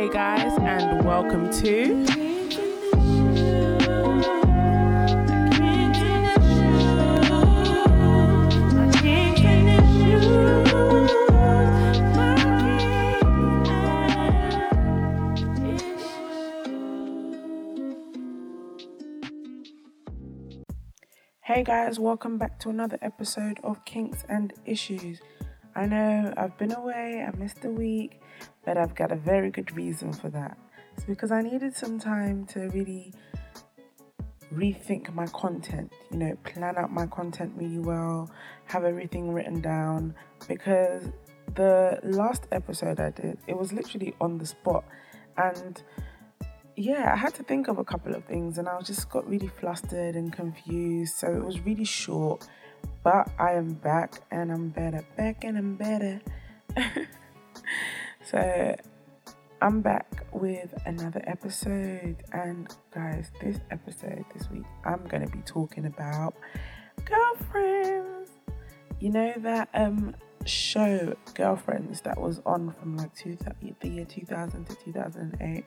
Hey guys, and welcome to. Hey guys, welcome back to another episode of Kinks and Issues. I know I've been away, I missed a week, but I've got a very good reason for that. It's because I needed some time to really rethink my content, you know, plan out my content really well, have everything written down because the last episode I did, it was literally on the spot and yeah, I had to think of a couple of things and I just got really flustered and confused. So it was really short, but I am back and I'm better, back and I'm better. so I'm back with another episode, and guys, this episode this week, I'm gonna be talking about girlfriends. You know that um show Girlfriends that was on from like two, the year 2000 to 2008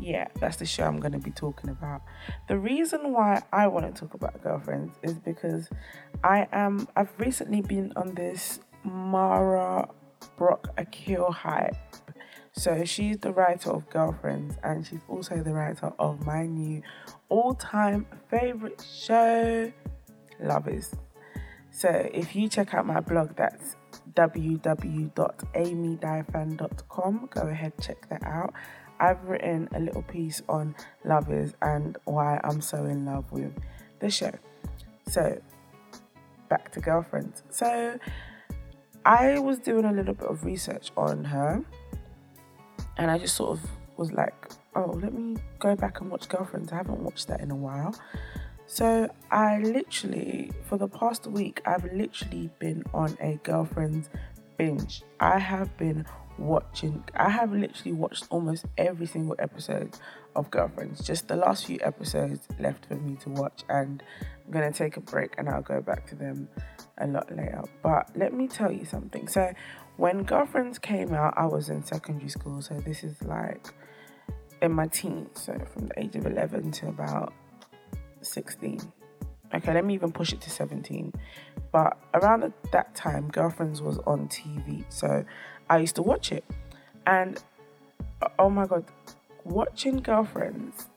yeah, that's the show I'm going to be talking about. The reason why I want to talk about girlfriends is because I am I've recently been on this Mara Brock Akil hype. So she's the writer of Girlfriends and she's also the writer of my new all-time favorite show, Lovers. So if you check out my blog, that's www.amydyfan.com. Go ahead, check that out. I've written a little piece on lovers and why I'm so in love with the show. So, back to girlfriends. So, I was doing a little bit of research on her and I just sort of was like, oh, let me go back and watch Girlfriends. I haven't watched that in a while. So, I literally, for the past week, I've literally been on a Girlfriends binge. I have been watching I have literally watched almost every single episode of Girlfriends. Just the last few episodes left for me to watch and I'm gonna take a break and I'll go back to them a lot later. But let me tell you something. So when Girlfriends came out, I was in secondary school, so this is like in my teens, so from the age of eleven to about sixteen. Okay, let me even push it to 17. But around that time, Girlfriends was on TV. So I used to watch it. And oh my God, watching Girlfriends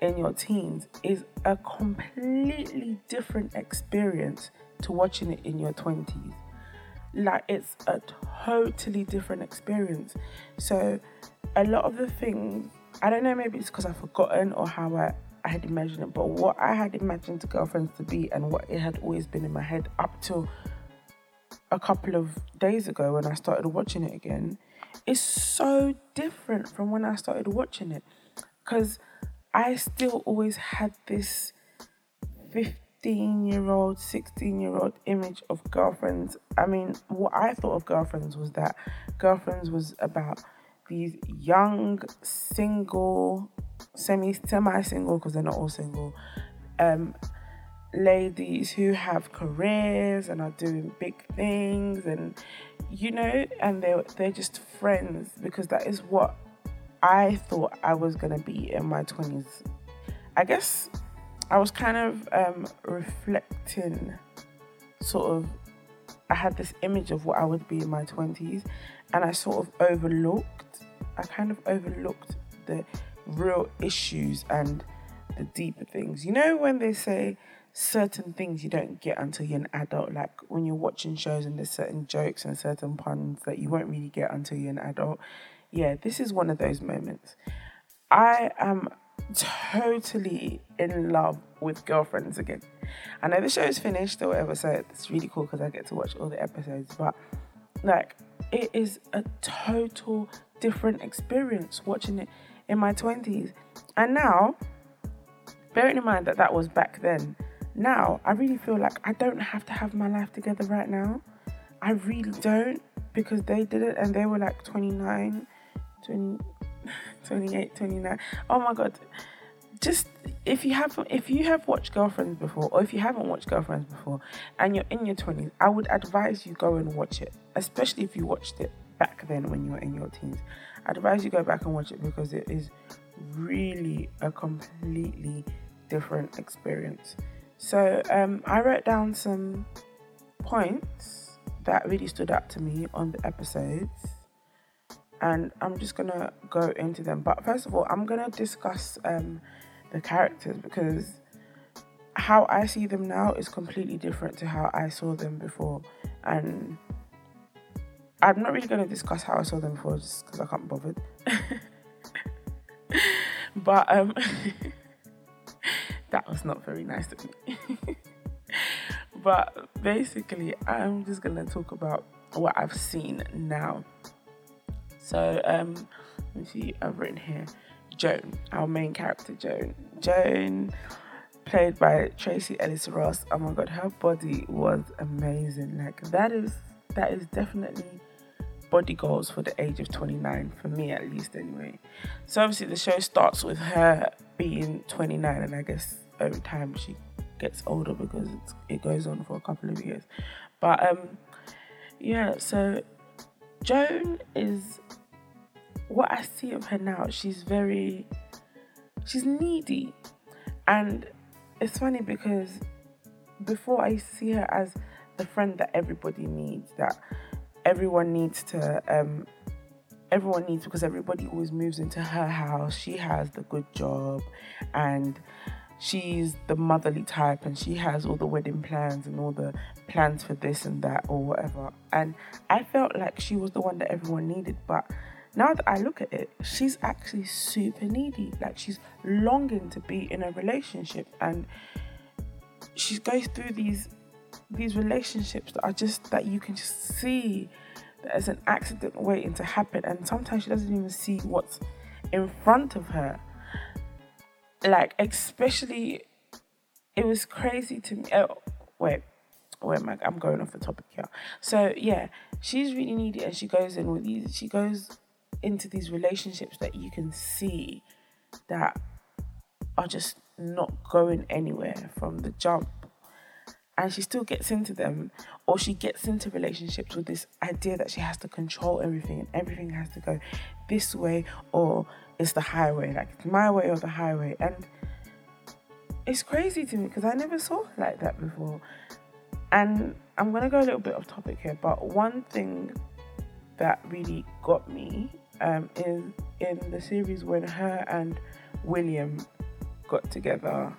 in your teens is a completely different experience to watching it in your 20s. Like, it's a totally different experience. So, a lot of the things, I don't know, maybe it's because I've forgotten or how I I had imagined it, but what I had imagined girlfriends to be and what it had always been in my head up till a couple of days ago when I started watching it again is so different from when I started watching it. Because I still always had this 15 year old, 16 year old image of girlfriends. I mean, what I thought of girlfriends was that girlfriends was about these young, single, semi semi single because they're not all single, um, ladies who have careers and are doing big things and you know and they they're just friends because that is what I thought I was gonna be in my twenties. I guess I was kind of um, reflecting, sort of. I had this image of what I would be in my twenties, and I sort of overlooked. I kind of overlooked the real issues and the deeper things. You know when they say certain things you don't get until you're an adult. Like when you're watching shows and there's certain jokes and certain puns that you won't really get until you're an adult. Yeah, this is one of those moments. I am totally in love with girlfriends again. I know the show is finished or whatever, so it's really cool because I get to watch all the episodes. But like, it is a total different experience watching it in my 20s. And now, bearing in mind that that was back then, now I really feel like I don't have to have my life together right now. I really don't because they did it and they were like 29, 20, 28, 29. Oh my god. Just if you have if you have watched Girlfriends before or if you haven't watched Girlfriends before and you're in your 20s, I would advise you go and watch it, especially if you watched it back then when you were in your teens. I'd advise you go back and watch it because it is really a completely different experience. So um, I wrote down some points that really stood out to me on the episodes, and I'm just gonna go into them. But first of all, I'm gonna discuss um, the characters because how I see them now is completely different to how I saw them before, and I'm not really to discuss how I saw them before just because I can't be bothered. but um, that was not very nice of me. but basically, I'm just going to talk about what I've seen now. So um, let me see, I've written here Joan, our main character, Joan. Joan, played by Tracee Ellis Ross. Oh my god, her body was amazing. Like that is that is definitely body goals for the age of 29, for me at least, anyway. So, obviously, the show starts with her being 29, and I guess over time she gets older because it goes on for a couple of years. But, um, yeah, so Joan is what I see of her now, she's very, she's needy. And it's funny because before I see her as the friend that everybody needs, that everyone needs to um, everyone needs because everybody always moves into her house. She has the good job and she's the motherly type and she has all the wedding plans and all the plans for this and that or whatever. And I felt like she was the one that everyone needed, but now that I look at it, she's actually super needy. Like she's longing to be in a relationship and she goes through these these relationships that are just that you can just see that there's an accident waiting to happen and sometimes she doesn't even see what's in front of her like especially it was crazy to me. Oh, wait wait am I, i'm going off the topic here. So yeah she's really needy and she goes in with these she goes into these relationships that you can see that are just not going anywhere from the jump and she still gets into them or she gets into relationships with this idea that she has to control everything and everything has to go this way or it's the highway like it's my way or the highway. And it's crazy to me because I never saw her like that before. And I'm gonna go a little bit off topic here but one thing that really got me um, is in the series when her and William got together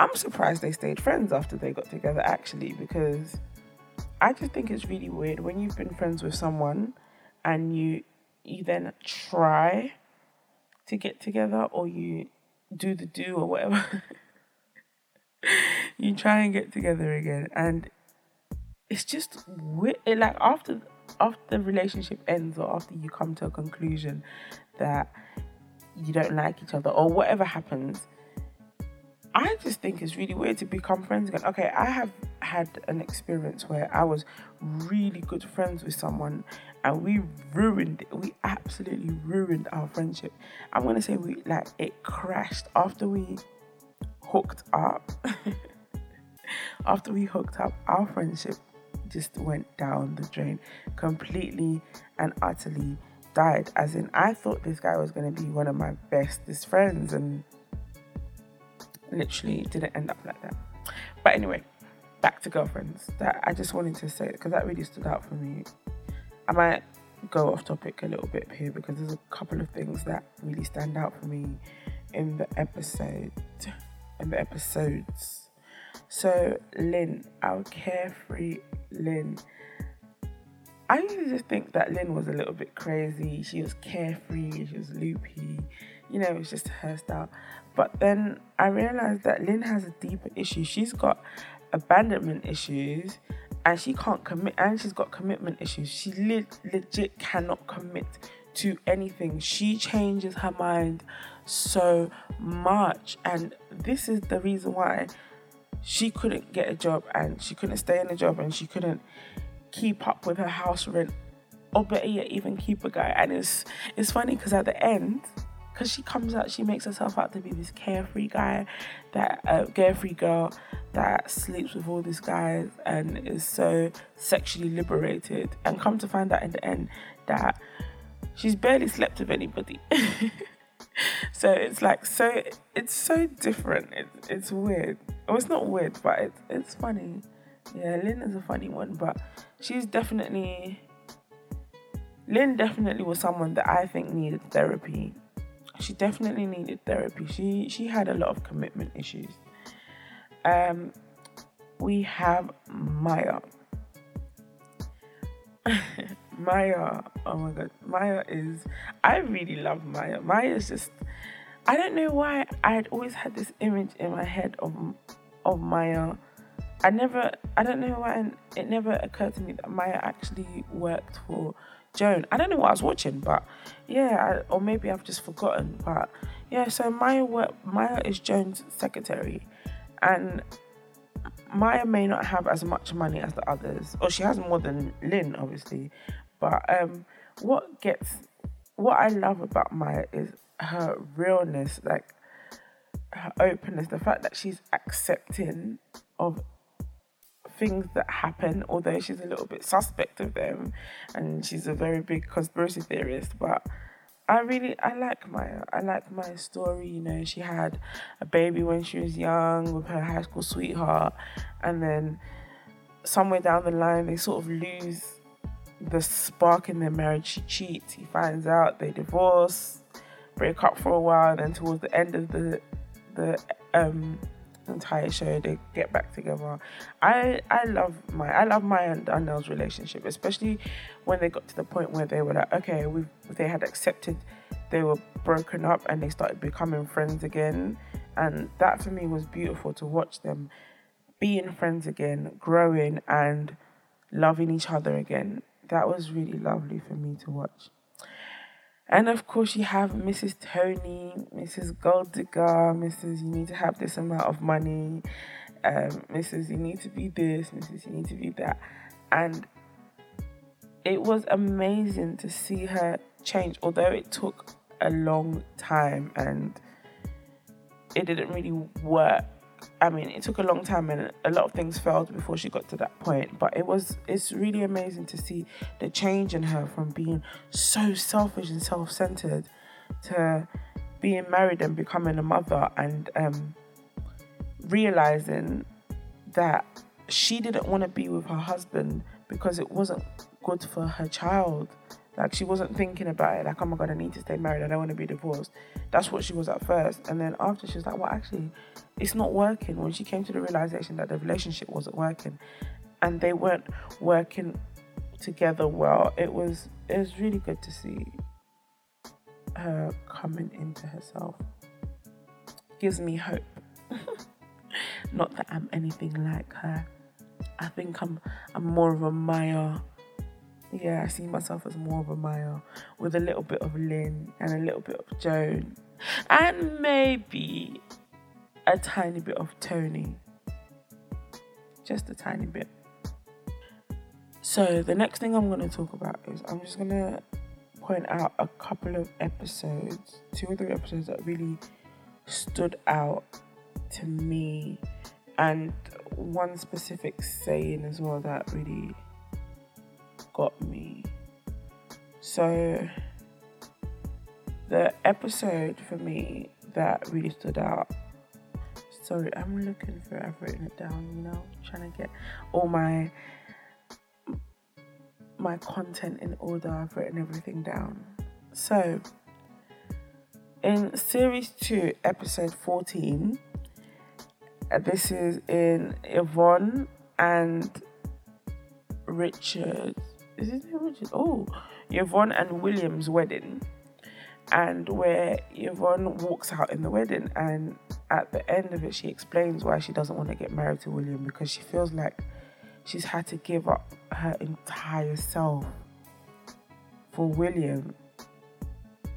I'm surprised they stayed friends after they got together, actually, because I just think it's really weird when you've been friends with someone and you you then try to get together or you do the do or whatever. you try and get together again and it's just weird like after after the relationship ends or after you come to a conclusion that you don't like each other or whatever happens I just think it's really weird to become friends again. Okay, I have had an experience where I was really good friends with someone and we ruined it. We absolutely ruined our friendship. I'm gonna say we like it crashed after we hooked up. after we hooked up, our friendship just went down the drain completely and utterly died. As in, I thought this guy was gonna be one of my bestest friends and literally didn't end up like that. But anyway, back to girlfriends. That I just wanted to say because that really stood out for me. I might go off topic a little bit here because there's a couple of things that really stand out for me in the episode in the episodes. So Lynn, our carefree Lynn. I used to just think that Lynn was a little bit crazy. She was carefree, she was loopy, you know, it's just her style. But then I realized that Lynn has a deeper issue. She's got abandonment issues and she can't commit, and she's got commitment issues. She le- legit cannot commit to anything. She changes her mind so much, and this is the reason why she couldn't get a job and she couldn't stay in a job and she couldn't keep up with her house rent or better yet even keep a guy and it's it's funny because at the end because she comes out, she makes herself out to be this carefree guy, that uh, carefree girl that sleeps with all these guys and is so sexually liberated. And come to find out in the end that she's barely slept with anybody. so it's like so it's so different. It's it's weird. Oh, it's not weird, but it's it's funny. Yeah, Lynn is a funny one, but she's definitely Lynn definitely was someone that I think needed therapy. She definitely needed therapy. She she had a lot of commitment issues. Um, we have Maya. Maya, oh my god, Maya is. I really love Maya. Maya is just. I don't know why I had always had this image in my head of of Maya. I never. I don't know why it never occurred to me that Maya actually worked for Joan. I don't know what I was watching, but yeah, I, or maybe I've just forgotten. But yeah, so Maya. Maya is Joan's secretary, and Maya may not have as much money as the others, or she has more than Lynn, obviously. But um, what gets what I love about Maya is her realness, like her openness, the fact that she's accepting of things that happen, although she's a little bit suspect of them and she's a very big conspiracy theorist. But I really I like Maya. I like Maya's story. You know, she had a baby when she was young with her high school sweetheart, and then somewhere down the line they sort of lose the spark in their marriage. She cheats. He finds out. They divorce, break up for a while, and then towards the end of the the um entire show they get back together. I I love my I love my and Darnell's relationship, especially when they got to the point where they were like, okay, we they had accepted they were broken up and they started becoming friends again, and that for me was beautiful to watch them being friends again, growing and loving each other again. That was really lovely for me to watch. And of course, you have Mrs. Tony, Mrs. Gold Digger, Mrs. You need to have this amount of money, um, Mrs. You need to be this, Mrs. You need to be that. And it was amazing to see her change, although it took a long time and it didn't really work I mean, it took a long time and a lot of things failed before she got to that point. But it was, it's really amazing to see the change in her from being so selfish and self centered to being married and becoming a mother and um, realizing that she didn't want to be with her husband because it wasn't good for her child. Like she wasn't thinking about it, like, oh my god, I need to stay married, I don't want to be divorced. That's what she was at first. And then after she was like, well, actually, it's not working. When she came to the realization that the relationship wasn't working and they weren't working together well, it was it was really good to see her coming into herself. Gives me hope. not that I'm anything like her. I think I'm I'm more of a Maya yeah, I see myself as more of a Maya with a little bit of Lynn and a little bit of Joan and maybe a tiny bit of Tony. Just a tiny bit. So, the next thing I'm going to talk about is I'm just going to point out a couple of episodes, two or three episodes that really stood out to me, and one specific saying as well that really got me. So, the episode for me that really stood out. Sorry, I'm looking for. I've written it down. You know, trying to get all my my content in order. I've written everything down. So, in series two, episode fourteen, uh, this is in Yvonne and Richard is his name Richard? Oh, Yvonne and William's wedding, and where Yvonne walks out in the wedding, and at the end of it, she explains why she doesn't want to get married to William because she feels like she's had to give up her entire self for William,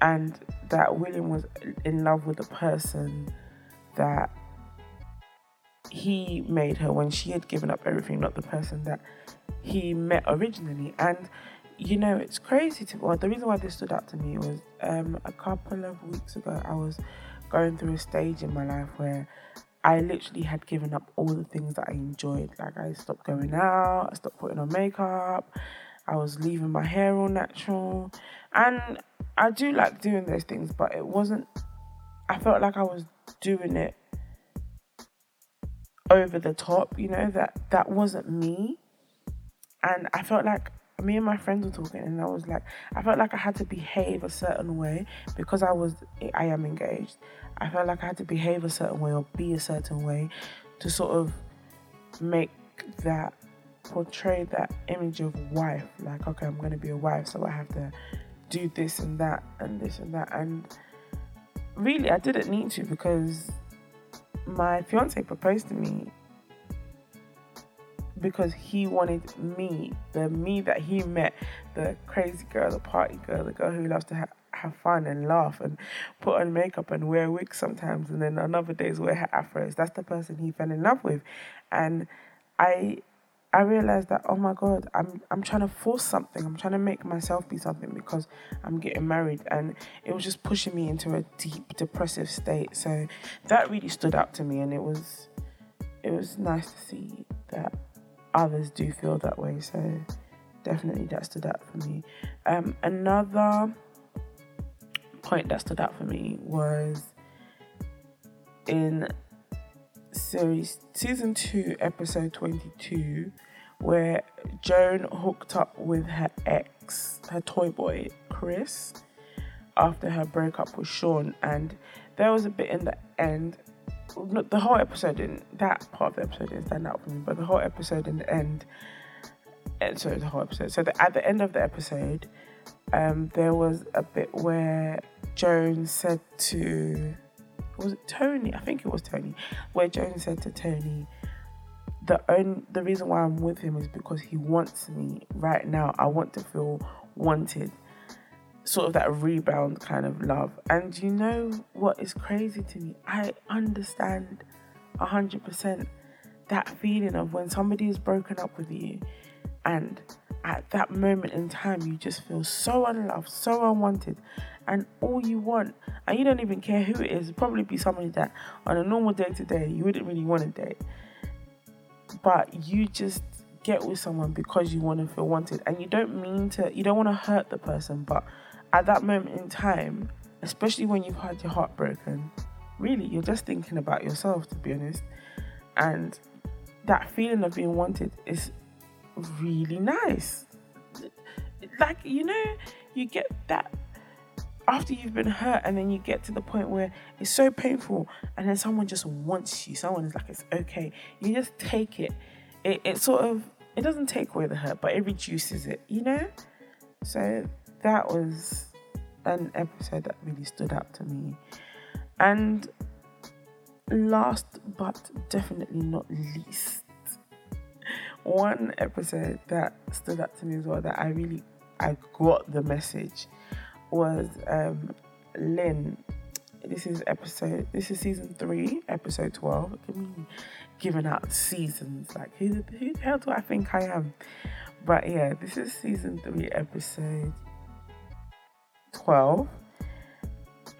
and that William was in love with a person that he made her when she had given up everything, not the person that he met originally. And you know, it's crazy to well, the reason why this stood out to me was um, a couple of weeks ago I was going through a stage in my life where I literally had given up all the things that I enjoyed. Like I stopped going out, I stopped putting on makeup, I was leaving my hair all natural. And I do like doing those things, but it wasn't I felt like I was doing it over the top, you know, that that wasn't me. And I felt like me and my friends were talking and I was like I felt like I had to behave a certain way because I was I am engaged. I felt like I had to behave a certain way or be a certain way to sort of make that portray that image of wife. Like, okay, I'm gonna be a wife, so I have to do this and that and this and that. And really I didn't need to because my fiance proposed to me because he wanted me, the me that he met, the crazy girl, the party girl, the girl who loves to ha- have fun and laugh and put on makeup and wear wigs sometimes, and then on other days wear her afros. That's the person he fell in love with, and I. I realized that oh my god, I'm I'm trying to force something. I'm trying to make myself be something because I'm getting married, and it was just pushing me into a deep depressive state. So that really stood out to me, and it was it was nice to see that others do feel that way. So definitely that stood out for me. Um, another point that stood out for me was in series season 2 episode 22 where joan hooked up with her ex her toy boy chris after her breakup with sean and there was a bit in the end not the whole episode didn't that part of the episode didn't stand out for me, but the whole episode in the end and so the whole episode. So the, at the end of the episode, um, there was a bit where Joan said to was it Tony? I think it was Tony, where Joan said to Tony, the only the reason why I'm with him is because he wants me right now. I want to feel wanted sort of that rebound kind of love. And you know what is crazy to me? I understand 100% that feeling of when somebody is broken up with you and at that moment in time you just feel so unloved, so unwanted, and all you want, and you don't even care who it is, probably be somebody that on a normal day to day you wouldn't really want to date. But you just get with someone because you want to feel wanted and you don't mean to you don't want to hurt the person but at that moment in time, especially when you've had your heart broken, really you're just thinking about yourself to be honest. And that feeling of being wanted is really nice. Like, you know, you get that after you've been hurt and then you get to the point where it's so painful and then someone just wants you someone is like it's okay you just take it it, it sort of it doesn't take away the hurt but it reduces it you know so that was an episode that really stood out to me. And last but definitely not least, one episode that stood out to me as well that I really I got the message was um, Lynn. This is episode. This is season three, episode twelve. Give me giving out seasons. Like who, who the hell do I think I am? But yeah, this is season three, episode 12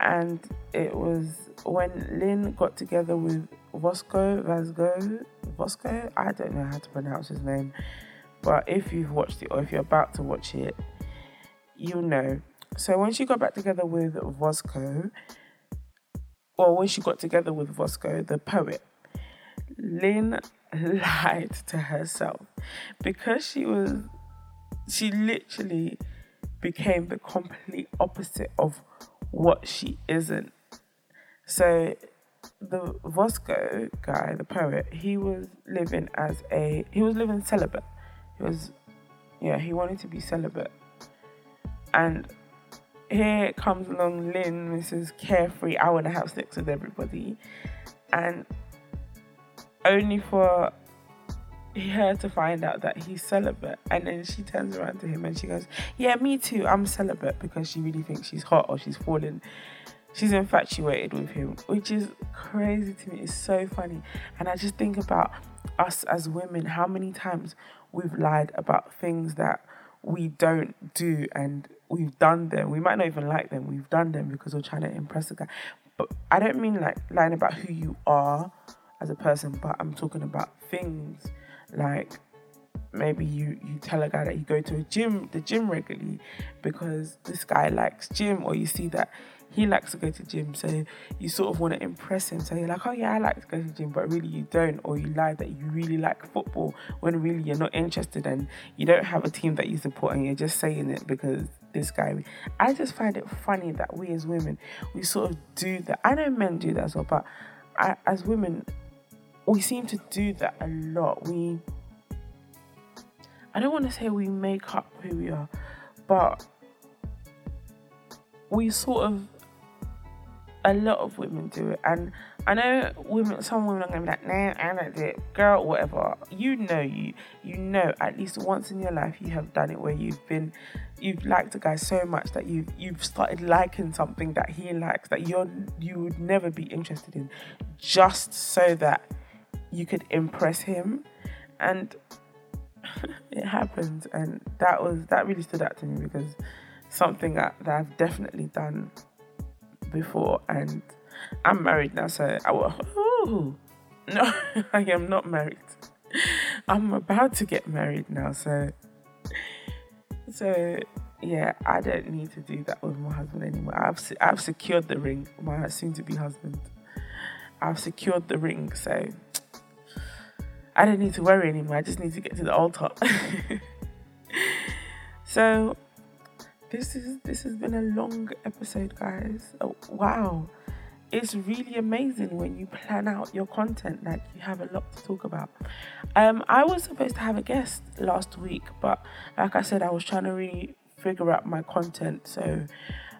and it was when Lynn got together with Vosco Vasgo Vosco I don't know how to pronounce his name but if you've watched it or if you're about to watch it you'll know so when she got back together with Vosco or when she got together with Vosco the poet Lynn lied to herself because she was she literally became the complete opposite of what she isn't. So the Vosco guy, the poet, he was living as a he was living celibate. He was yeah, he wanted to be celibate. And here comes along Lynn, Mrs. Carefree, I wanna have sex with everybody. And only for her to find out that he's celibate and then she turns around to him and she goes yeah me too i'm celibate because she really thinks she's hot or she's fallen she's infatuated with him which is crazy to me it's so funny and i just think about us as women how many times we've lied about things that we don't do and we've done them. We might not even like them. We've done them because we're trying to impress a guy. But I don't mean like lying about who you are as a person, but I'm talking about things like maybe you you tell a guy that you go to a gym the gym regularly because this guy likes gym or you see that he likes to go to gym so you sort of want to impress him. So you're like oh yeah i like to go to gym but really you don't or you lie that you really like football when really you're not interested and you don't have a team that you support and you're just saying it because this guy i just find it funny that we as women we sort of do that. I know men do that as well but I, as women we seem to do that a lot. We I don't want to say we make up who we are, but we sort of a lot of women do it, and I know women. Some women are gonna be like, "Nah, I don't do it, girl, whatever." You know, you you know, at least once in your life, you have done it where you've been, you've liked a guy so much that you've you've started liking something that he likes that you're you would never be interested in, just so that you could impress him, and it happens, and that was that really stood out to me because something that, that I've definitely done before, and I'm married now, so I will. Ooh, no, I am not married. I'm about to get married now, so so yeah, I don't need to do that with my husband anymore. I've I've secured the ring, my soon-to-be husband. I've secured the ring, so I don't need to worry anymore. I just need to get to the altar. so this is this has been a long episode, guys. Oh, wow. It's really amazing when you plan out your content, like you have a lot to talk about. Um, I was supposed to have a guest last week, but like I said, I was trying to really figure out my content, so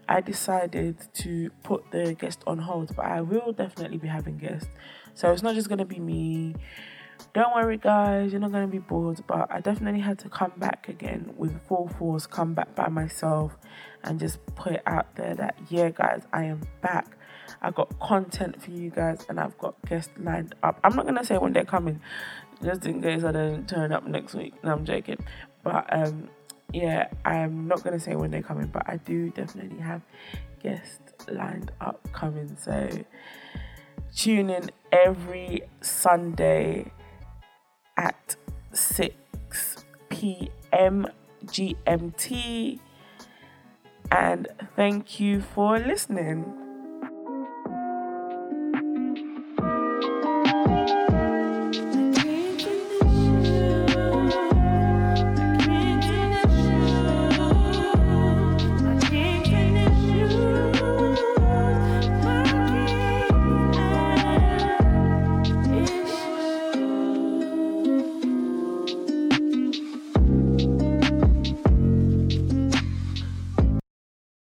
I decided to put the guest on hold. But I will definitely be having guests, so it's not just gonna be me don't worry, guys, you're not going to be bored. But I definitely had to come back again with full force, come back by myself, and just put it out there that, yeah, guys, I am back. I got content for you guys, and I've got guests lined up. I'm not going to say when they're coming, just in case I don't turn up next week. No, I'm joking. But, um, yeah, I'm not going to say when they're coming, but I do definitely have guests lined up coming. So, tune in every Sunday p.m. GMT. And thank you for listening.